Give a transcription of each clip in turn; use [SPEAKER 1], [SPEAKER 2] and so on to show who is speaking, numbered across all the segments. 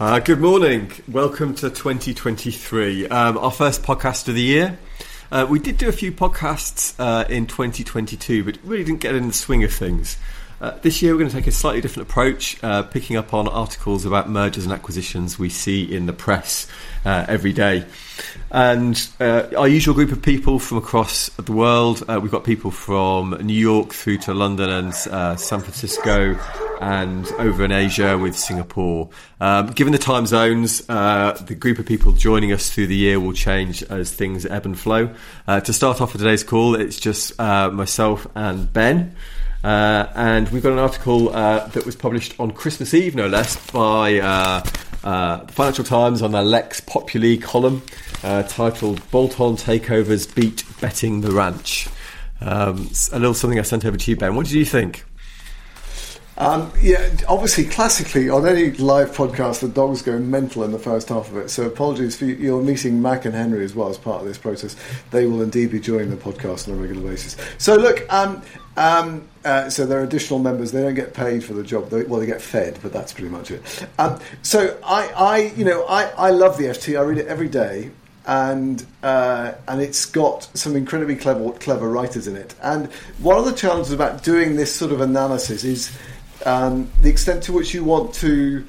[SPEAKER 1] Uh, good morning. Welcome to 2023, um, our first podcast of the year. Uh, we did do a few podcasts uh, in 2022, but really didn't get in the swing of things. Uh, this year, we're going to take a slightly different approach, uh, picking up on articles about mergers and acquisitions we see in the press uh, every day. And uh, our usual group of people from across the world uh, we've got people from New York through to London and uh, San Francisco and over in Asia with Singapore. Um, given the time zones, the group of people joining us through the year will change as things ebb and flow. to start off with today's call, it's just myself and Ben. Uh, and we've got an article uh, that was published on Christmas Eve, no less, by uh, uh the Financial Times on their Lex Populi column uh, titled Bolt on Takeovers Beat Betting the Ranch. Um, a little something I sent over to you, Ben. What did you think?
[SPEAKER 2] Um, yeah, obviously, classically, on any live podcast, the dogs go mental in the first half of it. So, apologies for you. You're meeting Mac and Henry as well as part of this process. They will indeed be joining the podcast on a regular basis. So, look, um, um, uh, so there are additional members. They don't get paid for the job. They, well, they get fed, but that's pretty much it. Um, so, I, I, you know, I, I love the FT. I read it every day and uh, and it's got some incredibly clever clever writers in it. And one of the challenges about doing this sort of analysis is um, the extent to which you want to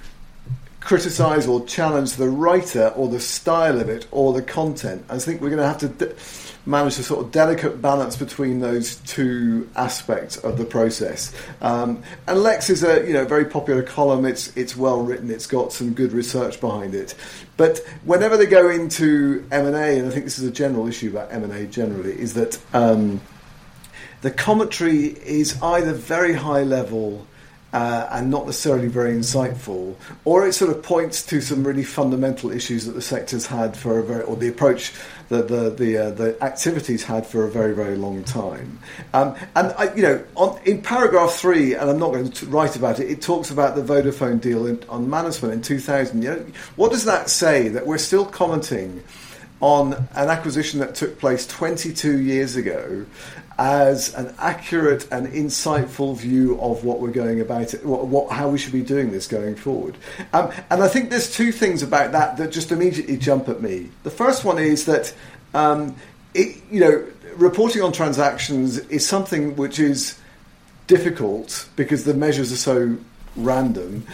[SPEAKER 2] criticize or challenge the writer or the style of it or the content. I think we're going to have to manage a sort of delicate balance between those two aspects of the process. Um, and Lex is a you know very popular column. It's it's well written. It's got some good research behind it. But whenever they go into M and A, and I think this is a general issue about M and A generally, is that um, the commentary is either very high level uh, and not necessarily very insightful, or it sort of points to some really fundamental issues that the sector's had for a very, or the approach that the the uh, the activities had for a very very long time. Um, and I, you know, on, in paragraph three, and I'm not going to write about it. It talks about the Vodafone deal in, Mannesmann in 2000. You know, what does that say? That we're still commenting on an acquisition that took place 22 years ago as an accurate and insightful view of what we're going about it, what, what how we should be doing this going forward. Um, and I think there's two things about that that just immediately jump at me. The first one is that um, it, you know reporting on transactions is something which is difficult because the measures are so random.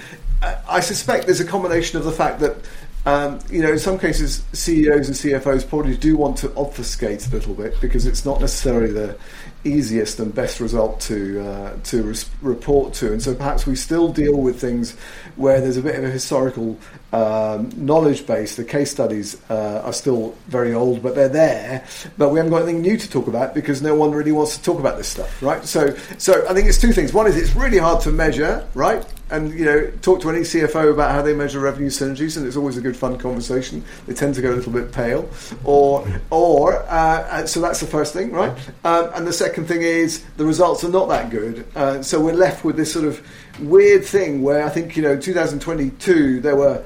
[SPEAKER 2] I suspect there's a combination of the fact that um, you know, in some cases, CEOs and CFOs probably do want to obfuscate a little bit because it's not necessarily the easiest and best result to uh, to report to, and so perhaps we still deal with things where there's a bit of a historical um, knowledge base. The case studies uh, are still very old, but they're there. But we haven't got anything new to talk about because no one really wants to talk about this stuff, right? So, so I think it's two things. One is it's really hard to measure, right? And you know talk to any CFO about how they measure revenue synergies, and it's always a good fun conversation. They tend to go a little bit pale, or or uh, so that's the first thing, right? Um, and the second thing is the results are not that good, uh, so we're left with this sort of weird thing where I think you know 2022 there were.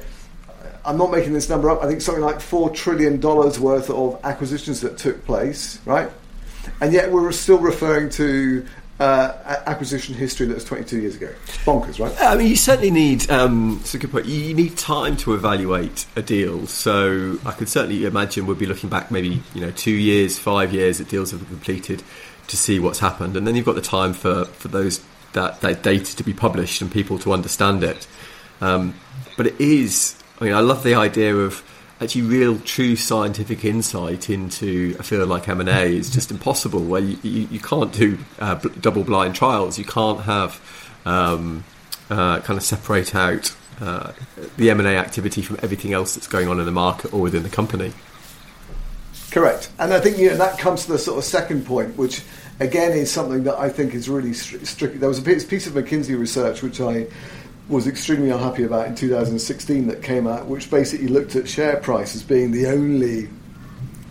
[SPEAKER 2] I'm not making this number up. I think something like four trillion dollars worth of acquisitions that took place, right? And yet we're still referring to uh, acquisition history that was 22 years ago. bonkers, right?
[SPEAKER 1] I mean, you certainly need. Um, it's a good point. You need time to evaluate a deal. So I could certainly imagine we'll be looking back maybe you know two years, five years that deals have been completed to see what's happened, and then you've got the time for for those that, that data to be published and people to understand it. Um, but it is. I mean, I love the idea of actually real true scientific insight into a field like M&A is just impossible where you, you, you can't do uh, double blind trials. You can't have um, uh, kind of separate out uh, the M&A activity from everything else that's going on in the market or within the company.
[SPEAKER 2] Correct. And I think you know, that comes to the sort of second point which again is something that I think is really strict there was a piece of McKinsey research which I was extremely unhappy about in 2016 that came out, which basically looked at share price as being the only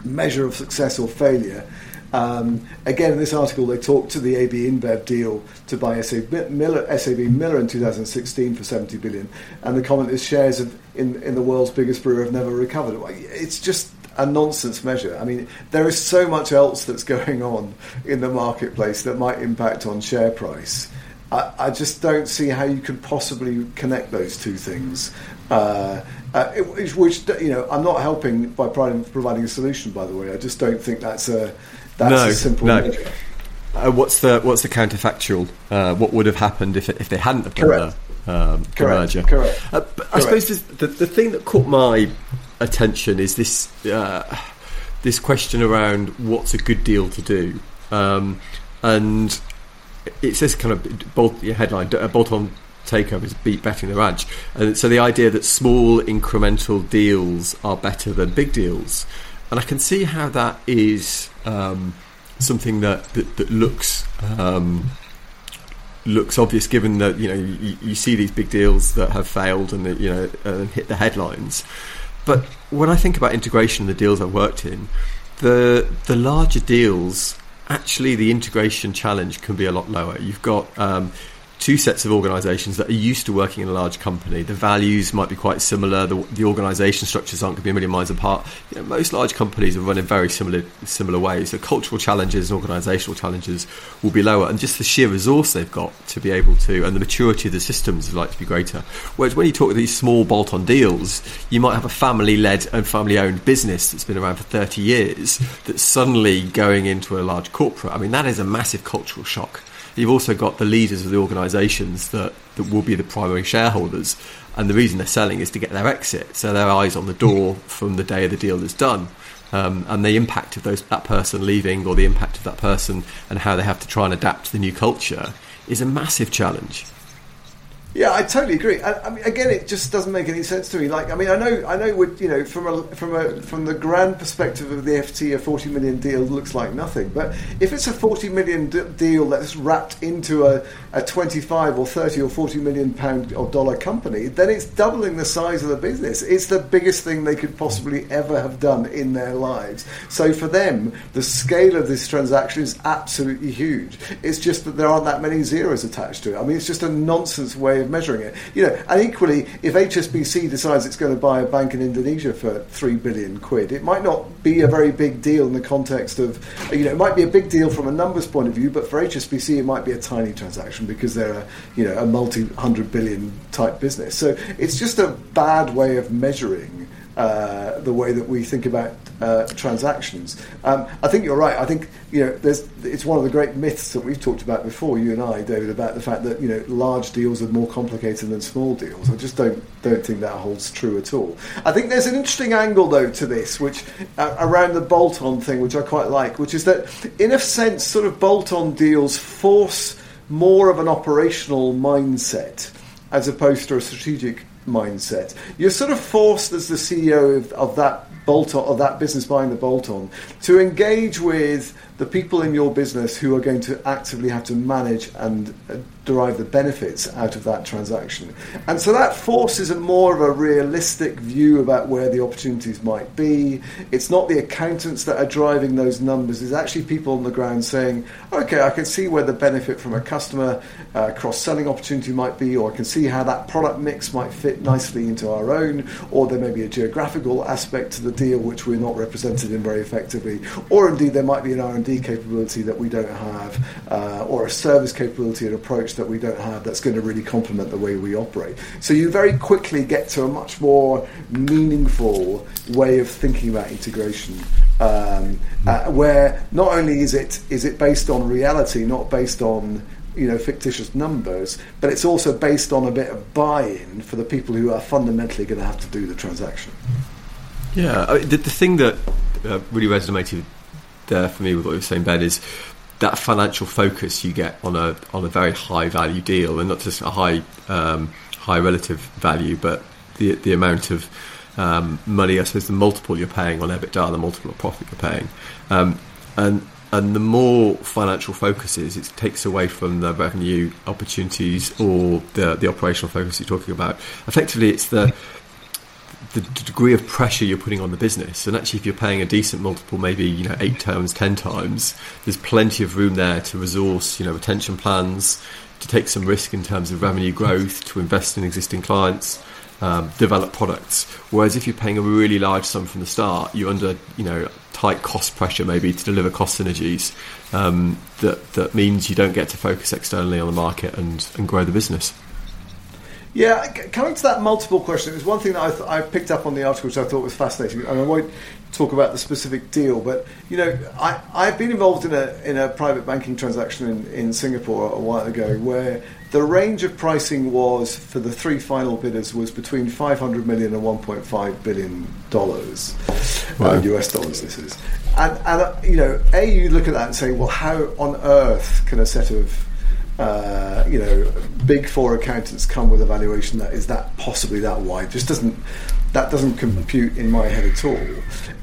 [SPEAKER 2] measure of success or failure. Um, again, in this article, they talked to the AB InBev deal to buy SAB Miller, SAB Miller in 2016 for 70 billion, and the comment is shares of, in, in the world's biggest brewer have never recovered. It's just a nonsense measure. I mean, there is so much else that's going on in the marketplace that might impact on share price I, I, just don't see how you could possibly connect those two things. Uh, uh, it, which you know, I'm not helping by providing, a solution. By the way, I just don't think that's a that's
[SPEAKER 1] no,
[SPEAKER 2] a simple.
[SPEAKER 1] No. Uh, what's the what's the counterfactual? Uh, what would have happened if if they hadn't have done
[SPEAKER 2] Correct.
[SPEAKER 1] the, um,
[SPEAKER 2] Correct.
[SPEAKER 1] merger?
[SPEAKER 2] Correct.
[SPEAKER 1] Uh, but I suppose the the thing that caught my attention is this uh, this question around what's a good deal to do, um, and it says kind of bolt your headline a bolt-on takeover is beat betting the ranch, and so the idea that small incremental deals are better than big deals, and I can see how that is um, something that that, that looks. Um, looks obvious given that you know you, you, see these big deals that have failed and that you know uh, hit the headlines but when I think about integration, the deals I've worked in, the the larger deals actually the integration challenge can be a lot lower. You've got um, two sets of organisations that are used to working in a large company. The values might be quite similar. The, the organisation structures aren't going to be a million miles apart. You know, most large companies are run in very similar similar ways. So cultural challenges and organisational challenges will be lower, and just the sheer resource they've got to be able to, and the maturity of the systems is likely to be greater. Whereas when you talk these small bolt-on deals, you might have a family-led and family-owned business that's been around for 30 years that's suddenly going into a large corporate. I mean, that is a massive cultural shock you've also got the leaders of the organisations that, that will be the primary shareholders. And the reason they're selling is to get their exit. So their eyes on the door from the day the deal is done. Um, and the impact of those, that person leaving or the impact of that person and how they have to try and adapt to the new culture is a massive challenge.
[SPEAKER 2] Yeah, I totally agree. I, I, mean, again, it just doesn't make any sense to me. Like, I mean, I know, I know, you know, from a from a from the grand perspective of the FT, a forty million deal looks like nothing. But if it's a forty million d- deal that's wrapped into a, a twenty-five or thirty or forty million pound or dollar company, then it's doubling the size of the business. It's the biggest thing they could possibly ever have done in their lives. So for them, the scale of this transaction is absolutely huge. It's just that there aren't that many zeros attached to it. I mean, it's just a nonsense way way of measuring it. You know, and equally, if HSBC decides it's going to buy a bank in Indonesia for three billion quid, it might not be a very big deal in the context of, you know, it might be a big deal from a numbers point of view, but for HSBC it might be a tiny transaction because they're a, you know, a multi-hundred billion type business. So it's just a bad way of measuring uh, the way that we think about uh, transactions. Um, I think you're right. I think you know it's one of the great myths that we've talked about before, you and I, David, about the fact that you know large deals are more complicated than small deals. I just don't don't think that holds true at all. I think there's an interesting angle though to this, which uh, around the bolt-on thing, which I quite like, which is that in a sense, sort of bolt-on deals force more of an operational mindset as opposed to a strategic mindset. You're sort of forced as the CEO of, of that bolt on, of that business buying the bolt on, to engage with the people in your business who are going to actively have to manage and uh, derive the benefits out of that transaction. And so that forces a more of a realistic view about where the opportunities might be. It's not the accountants that are driving those numbers, it's actually people on the ground saying, okay, I can see where the benefit from a customer uh, cross selling opportunity might be, or I can see how that product mix might fit nicely into our own, or there may be a geographical aspect to the deal which we're not represented in very effectively, or indeed there might be an R&D capability that we don't have, uh, or a service capability and approach that we don't have that's going to really complement the way we operate. So you very quickly get to a much more meaningful way of thinking about integration, um, uh, where not only is it is it based on reality, not based on you know fictitious numbers, but it's also based on a bit of buy-in for the people who are fundamentally going to have to do the transaction.
[SPEAKER 1] Yeah, I mean, the, the thing that uh, really resonated there for me with what you were saying, Ben, is that financial focus you get on a on a very high value deal, and not just a high um, high relative value, but the the amount of um, money, I suppose, the multiple you're paying on EBITDA, the multiple of profit you're paying, um, and and the more financial focus is, it takes away from the revenue opportunities or the the operational focus you're talking about. Effectively, it's the the degree of pressure you're putting on the business. And actually, if you're paying a decent multiple, maybe you know eight times, ten times, there's plenty of room there to resource, you know, retention plans, to take some risk in terms of revenue growth, to invest in existing clients, um, develop products. Whereas if you're paying a really large sum from the start, you're under you know tight cost pressure maybe to deliver cost synergies. Um, that that means you don't get to focus externally on the market and, and grow the business.
[SPEAKER 2] Yeah, coming to that multiple question, there's one thing that I, th- I, picked up on the article which I thought was fascinating, and I won't talk about the specific deal, but you know, I, I've been involved in a in a private banking transaction in, in Singapore a while ago where the range of pricing was for the three final bidders was between 500 million and 1.5 billion dollars, wow. uh, US dollars. This is, and, and uh, you know, a you look at that and say, well, how on earth can a set of uh, you know, big four accountants come with a valuation that is that possibly that wide. Just doesn't that doesn't compute in my head at all.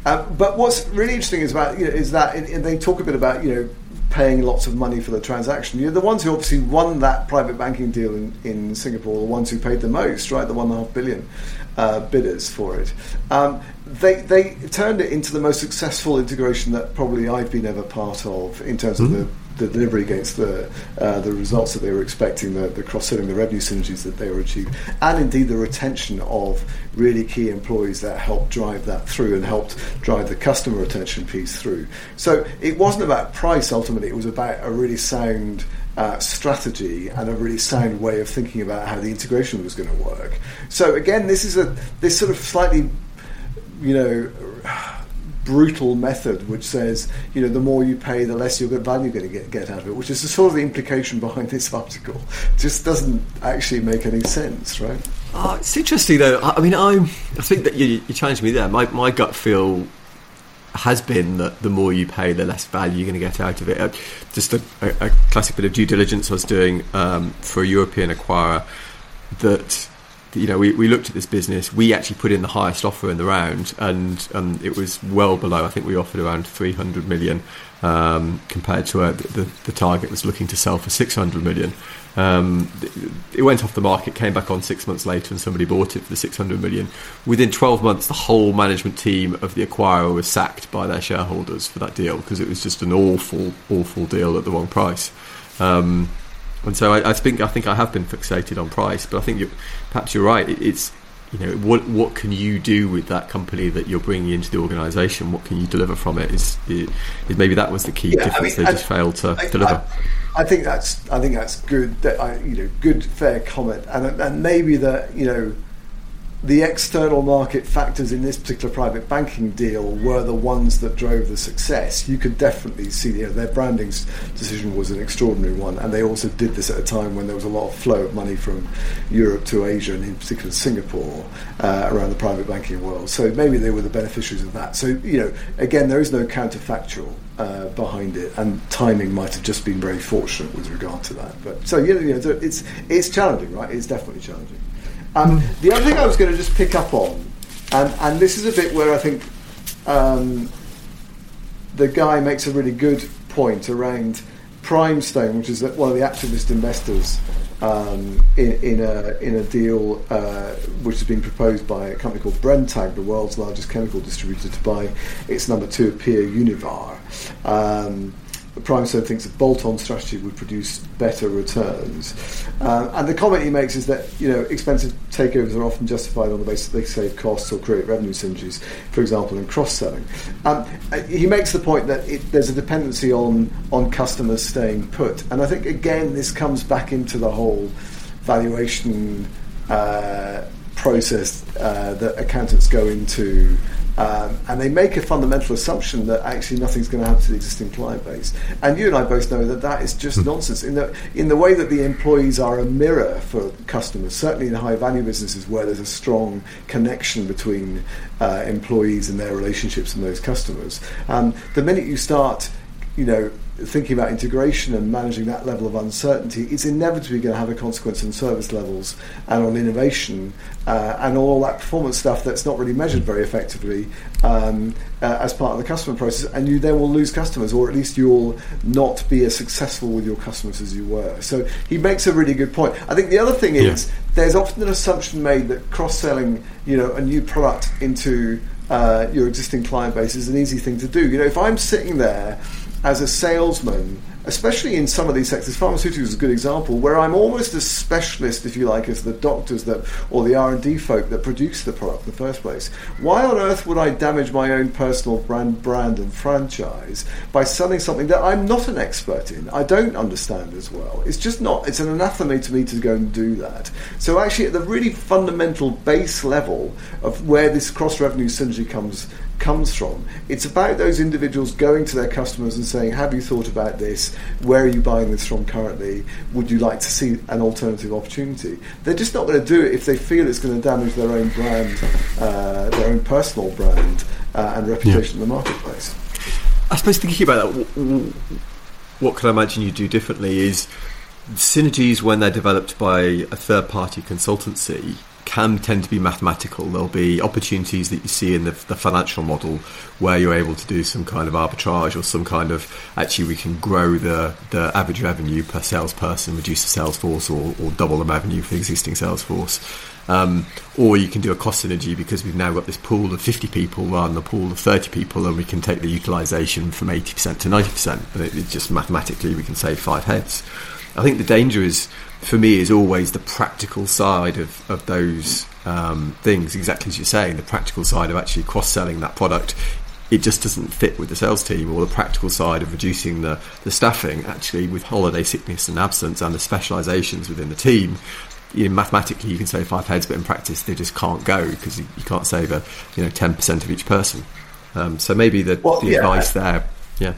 [SPEAKER 2] Uh, but what's really interesting is about you know, is that and they talk a bit about you know paying lots of money for the transaction. You're the ones who obviously won that private banking deal in, in Singapore, the ones who paid the most, right? The one and a half billion uh, bidders for it. Um, they they turned it into the most successful integration that probably I've been ever part of in terms mm-hmm. of the the delivery against the uh, the results that they were expecting, the, the cross selling, the revenue synergies that they were achieving, and indeed the retention of really key employees that helped drive that through and helped drive the customer retention piece through. So it wasn't about price ultimately; it was about a really sound. Uh, strategy and a really sound way of thinking about how the integration was going to work. So again, this is a this sort of slightly, you know, brutal method which says, you know, the more you pay, the less you're good value you're going to get, get out of it, which is the sort of the implication behind this article. Just doesn't actually make any sense, right?
[SPEAKER 1] Oh, it's interesting though. I, mean, I'm, I think that you, you challenged me there. My, my gut feel has been that the more you pay, the less value you're going to get out of it. Uh, just a, a, classic bit of due diligence I was doing um, for a European acquirer that you know, we, we looked at this business. We actually put in the highest offer in the round, and um, it was well below. I think we offered around 300 million um, compared to uh, the, the target was looking to sell for 600 million. Um, it went off the market, came back on six months later, and somebody bought it for the 600 million. Within 12 months, the whole management team of the acquirer was sacked by their shareholders for that deal because it was just an awful, awful deal at the wrong price. Um, and so I, I, think I think I have been fixated on price, but I think you're, perhaps you're right. It, it's you know what what can you do with that company that you're bringing into the organisation? What can you deliver from it? Is, is maybe that was the key yeah, difference? I mean, they just failed to I, deliver.
[SPEAKER 2] I, think that's I think that's good. That you know, good fair comment, and and maybe that you know the external market factors in this particular private banking deal were the ones that drove the success. You could definitely see you know, their branding decision was an extraordinary one, and they also did this at a time when there was a lot of flow of money from Europe to Asia, and in particular Singapore, uh, around the private banking world. So maybe they were the beneficiaries of that. So you know, again, there is no counterfactual uh, behind it, and timing might have just been very fortunate with regard to that. But so you know, it's it's challenging, right? It's definitely challenging. Um, the other thing I was going to just pick up on, and, and this is a bit where I think um, the guy makes a really good point around Primestone, which is one of the activist investors um, in, in, a, in a deal uh, which has been proposed by a company called Brenntag, the world's largest chemical distributor, to buy its number two peer Univar. Um, Primestone thinks a bolt-on strategy would produce better returns. Uh, and the comment he makes is that you know expensive takeovers are often justified on the basis that they save costs or create revenue synergies, for example, in cross-selling. Um, uh, he makes the point that it, there's a dependency on on customers staying put, and I think again this comes back into the whole valuation uh, process uh, that accountants go into. Um, and they make a fundamental assumption that actually nothing's going to happen to the existing client base. And you and I both know that that is just mm. nonsense. In the in the way that the employees are a mirror for customers, certainly in high value businesses where there's a strong connection between uh, employees and their relationships and those customers. Um, the minute you start, you know, thinking about integration and managing that level of uncertainty, it's inevitably going to have a consequence on service levels and on innovation uh, and all that performance stuff that's not really measured very effectively um, uh, as part of the customer process. And you then will lose customers, or at least you'll not be as successful with your customers as you were. So he makes a really good point. I think the other thing is yeah. there's often an assumption made that cross selling, you know, a new product into uh, your existing client base is an easy thing to do. You know, if I'm sitting there as a salesman especially in some of these sectors, pharmaceuticals is a good example, where I'm almost as specialist, if you like, as the doctors that or the R and D folk that produce the product in the first place. Why on earth would I damage my own personal brand, brand and franchise by selling something that I'm not an expert in? I don't understand as well. It's just not. It's an anathema to me to go and do that. So actually, at the really fundamental base level of where this cross revenue synergy comes comes from. It's about those individuals going to their customers and saying, Have you thought about this? Where are you buying this from currently? Would you like to see an alternative opportunity? They're just not going to do it if they feel it's going to damage their own brand, uh, their own personal brand uh, and reputation yeah. in the marketplace.
[SPEAKER 1] I suppose thinking about that, what can I imagine you do differently is synergies when they're developed by a third party consultancy can tend to be mathematical. There'll be opportunities that you see in the, the, financial model where you're able to do some kind of arbitrage or some kind of actually we can grow the, the average revenue per salesperson, reduce the sales force, or, or double the revenue for the existing sales force. Um, or you can do a cost synergy because we've now got this pool of 50 people rather than a pool of 30 people, and we can take the utilization from 80% to 90%. But it, it just mathematically, we can save five heads. I think the danger is for me is always the practical side of, of those um, things, exactly as you're saying, the practical side of actually cross selling that product. It just doesn't fit with the sales team, or the practical side of reducing the, the staffing, actually, with holiday sickness and absence and the specializations within the team. You know, mathematically, you can save five heads, but in practice, they just can't go because you, you, can't save a you know ten percent of each person. Um, so maybe the, well, the yeah, advice there, yeah.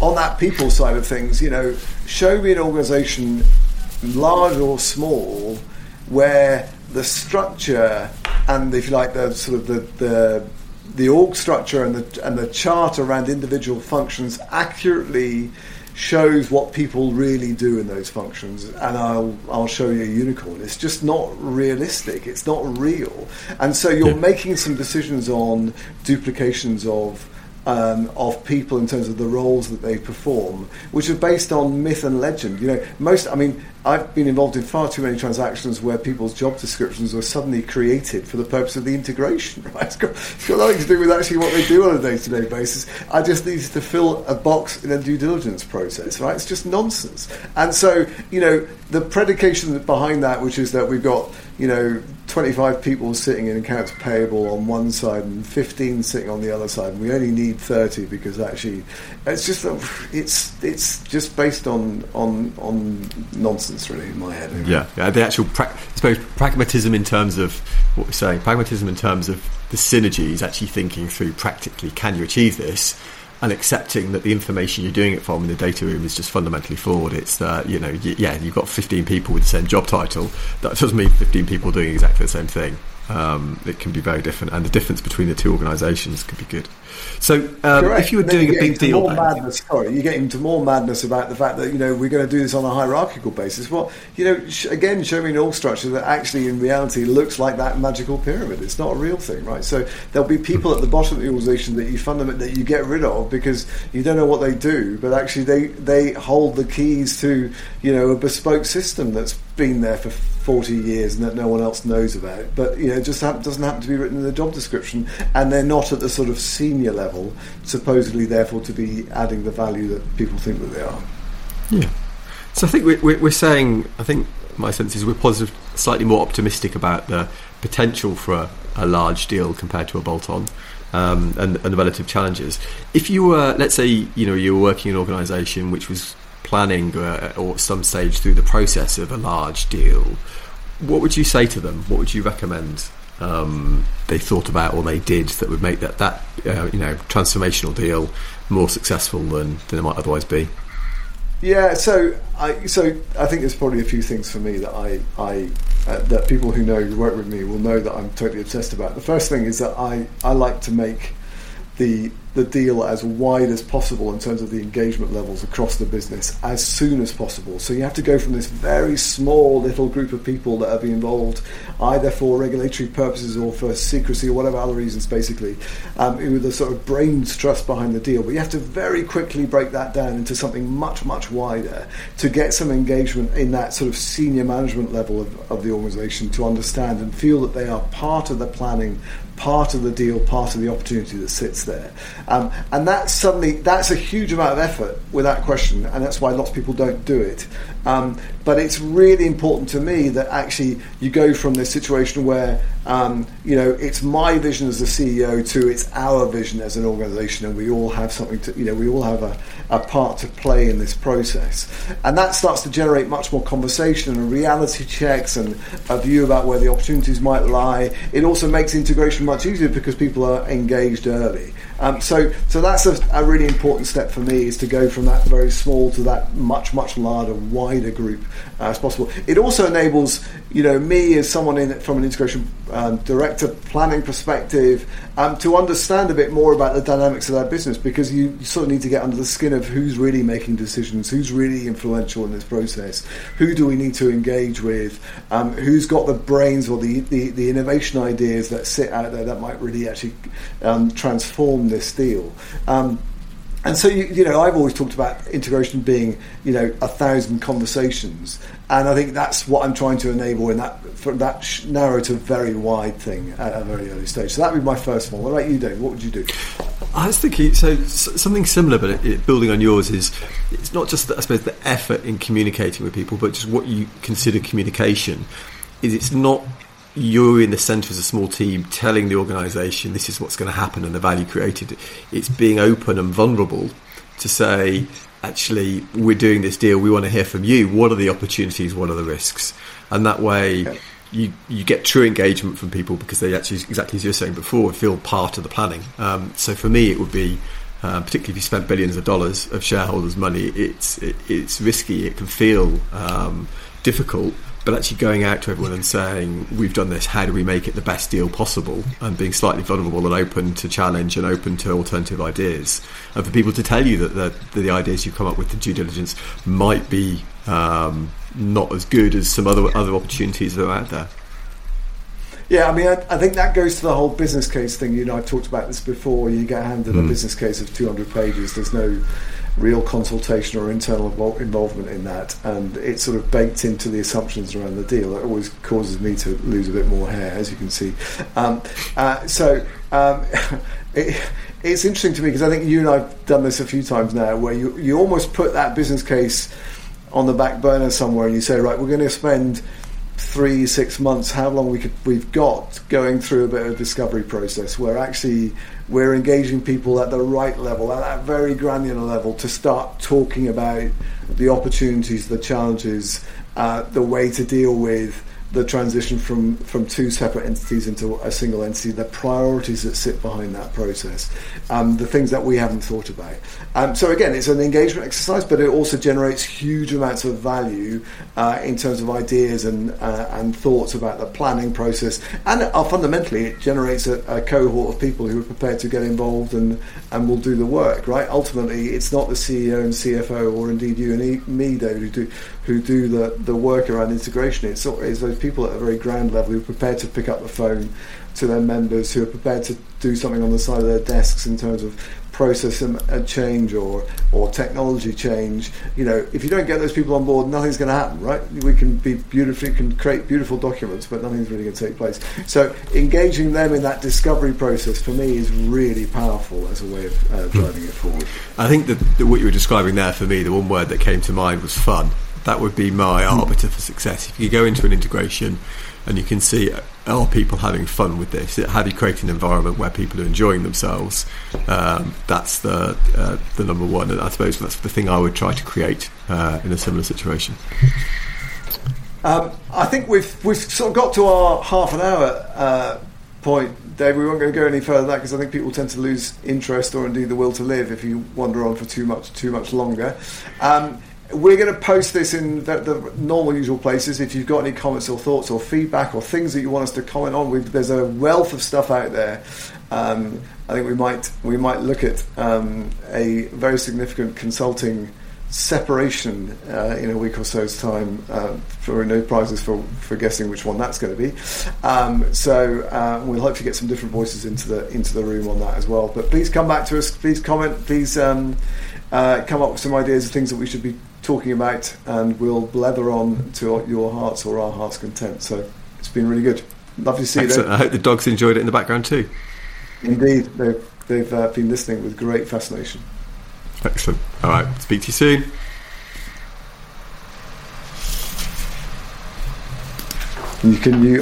[SPEAKER 2] On that people side of things, you know, show me an organisation large or small, where the structure and, if you like, the sort of the, the the org structure and the and the chart around individual functions accurately shows what people really do in those functions. And I'll I'll show you a unicorn. It's just not realistic. It's not real. And so you're yeah. making some decisions on duplications of um, of people in terms of the roles that they perform, which are based on myth and legend. You know, most. I mean, I've been involved in far too many transactions where people's job descriptions were suddenly created for the purpose of the integration. Right? It's got, it's got nothing to do with actually what they do on a day-to-day basis. I just needed to fill a box in a due diligence process. Right? It's just nonsense. And so, you know, the predication behind that, which is that we've got, you know, 25 people sitting in accounts payable on one side and 15 sitting on the other side. We only need 30 because actually, it's just it's it's just based on on on nonsense, really, in my head.
[SPEAKER 1] Anyway. Yeah, yeah, the actual pra- I suppose pragmatism in terms of what we're saying, pragmatism in terms of the synergies, actually thinking through practically, can you achieve this? And accepting that the information you're doing it from in the data room is just fundamentally flawed. It's that, you know, yeah, you've got 15 people with the same job title. That doesn't mean 15 people doing exactly the same thing. Um, it can be very different, and the difference between the two organisations could be good. So, um, if you were doing
[SPEAKER 2] you
[SPEAKER 1] a big deal,
[SPEAKER 2] more madness. Sorry, you get into more madness about the fact that you know we're going to do this on a hierarchical basis. Well, you know, sh- again, show me an org structure that actually, in reality, looks like that magical pyramid. It's not a real thing, right? So there'll be people at the bottom of the organisation that you fundament that you get rid of because you don't know what they do, but actually they they hold the keys to you know a bespoke system that's been there for 40 years and that no one else knows about. it. But you know, it just doesn't happen to be written in the job description, and they're not at the sort of senior level, supposedly therefore to be adding the value that people think that they are.
[SPEAKER 1] Yeah. So I think we're, we're saying, I think my sense is we're positive, slightly more optimistic about the potential for a, a large deal compared to a bolt-on. Um, and, and, the relative challenges. If you were, let's say, you know, you were working in an organisation which was planning uh, or at some stage through the process of a large deal, what would you say to them? What would you recommend um, they thought about or they did that would make that that uh, you know transformational deal more successful than, than it might otherwise be?
[SPEAKER 2] Yeah, so I so I think there's probably a few things for me that I I uh, that people who know who work with me will know that I'm totally obsessed about. The first thing is that I I like to make the the deal as wide as possible in terms of the engagement levels across the business as soon as possible. So you have to go from this very small little group of people that are involved, either for regulatory purposes or for secrecy or whatever other reasons, basically, um, with a sort of brains trust behind the deal. But you have to very quickly break that down into something much, much wider to get some engagement in that sort of senior management level of, of the organisation to understand and feel that they are part of the planning part of the deal, part of the opportunity that sits there. Um, and that's suddenly that's a huge amount of effort without question, and that's why lots of people don't do it. Um, but it's really important to me that actually you go from this situation where um, you know it's my vision as a CEO to it's our vision as an organisation, and we all have something to you know we all have a, a part to play in this process, and that starts to generate much more conversation and reality checks and a view about where the opportunities might lie. It also makes integration much easier because people are engaged early. Um, so, so that's a, a, really important step for me is to go from that very small to that much, much larger, wider group uh, as possible. It also enables, you know, me as someone in from an integration um, director planning perspective um, to understand a bit more about the dynamics of that business because you, you, sort of need to get under the skin of who's really making decisions, who's really influential in this process, who do we need to engage with, um, who's got the brains or the, the, the, innovation ideas that sit out there that might really actually um, transform this deal. Um, and so you, you, know I've always talked about integration being you know a thousand conversations, and I think that's what I'm trying to enable in that from that narrow to very wide thing at a very early stage. So that would be my first one. What about you, Dave? What would you do?
[SPEAKER 1] I was thinking so something similar, but it, building on yours is it's not just the, I suppose the effort in communicating with people, but just what you consider communication. Is it's not you're in the centre as a small team telling the organisation this is what's going to happen and the value created. It's being open and vulnerable to say, actually, we're doing this deal. We want to hear from you. What are the opportunities? What are the risks? And that way, you you get true engagement from people because they actually, exactly as you were saying before, feel part of the planning. Um, so for me, it would be. Uh, particularly if you spent billions of dollars of shareholders' money, it's it, it's risky. It can feel um, difficult, but actually going out to everyone and saying we've done this how do we make it the best deal possible and being slightly vulnerable and open to challenge and open to alternative ideas and for people to tell you that the, the ideas you've come up with the due diligence might be um, not as good as some other other opportunities that are out there
[SPEAKER 2] yeah, I mean, I, I, think that goes to the whole business case thing. You know, I've talked about this before. You get handed mm. a business case of 200 pages. There's no real consultation or internal involvement in that, and it's sort of baked into the assumptions around the deal. It always causes me to lose a bit more hair, as you can see. Um, uh, so um, it, it's interesting to me because I think you and I've done this a few times now, where you you almost put that business case on the back burner somewhere, and you say, right, we're going to spend three, six months, how long we could, we've got going through a bit of a discovery process where actually we're engaging people at the right level, at that very granular level, to start talking about the opportunities, the challenges, uh, the way to deal with the transition from, from two separate entities into a single entity, the priorities that sit behind that process, um, the things that we haven't thought about. Um, so again, it's an engagement exercise, but it also generates huge amounts of value uh, in terms of ideas and uh, and thoughts about the planning process, and uh, fundamentally, it generates a, a, cohort of people who are prepared to get involved and and will do the work. Right? Ultimately, it's not the CEO and CFO, or indeed you and me, David, who do who do the, the work around integration. It's, it's those people at a very ground level who are prepared to pick up the phone to their members, who are prepared to do something on the side of their desks in terms of process a change or or technology change. You know, if you don't get those people on board, nothing's going to happen, right? We can be beautiful, can create beautiful documents, but nothing's really going to take place. So engaging them in that discovery process for me is really powerful as a way of uh, driving it forward.
[SPEAKER 1] I think that, that what you were describing there for me, the one word that came to mind was fun that would be my hmm. arbiter for success. If you go into an integration and you can see are people having fun with this? Have you created an environment where people are enjoying themselves? Um, that's the uh, the number one, and I suppose that's the thing I would try to create uh, in a similar situation.
[SPEAKER 2] Um, I think we've we've sort of got to our half an hour uh, point, Dave. We won't go, go any further than that because I think people tend to lose interest or indeed the will to live if you wander on for too much too much longer. Um, we're going to post this in the, the, normal, usual places. If you've got any comments or thoughts or feedback or things that you want us to comment on, there's a wealth of stuff out there. Um, I think we might we might look at um, a very significant consulting separation uh, in a week or so's time uh, for no prizes for, for guessing which one that's going to be. Um, so uh, we'll hopefully get some different voices into the into the room on that as well. But please come back to us. Please comment. Please um, uh, come up with some ideas of things that we should be talking about, and we'll blather on to your hearts or our hearts' content. So it's been really good. Lovely to see
[SPEAKER 1] Excellent.
[SPEAKER 2] you. There.
[SPEAKER 1] I hope the dogs enjoyed it in the background too.
[SPEAKER 2] Indeed, they've, they've uh, been listening with great fascination.
[SPEAKER 1] Excellent. All right, speak to you soon.
[SPEAKER 2] You can you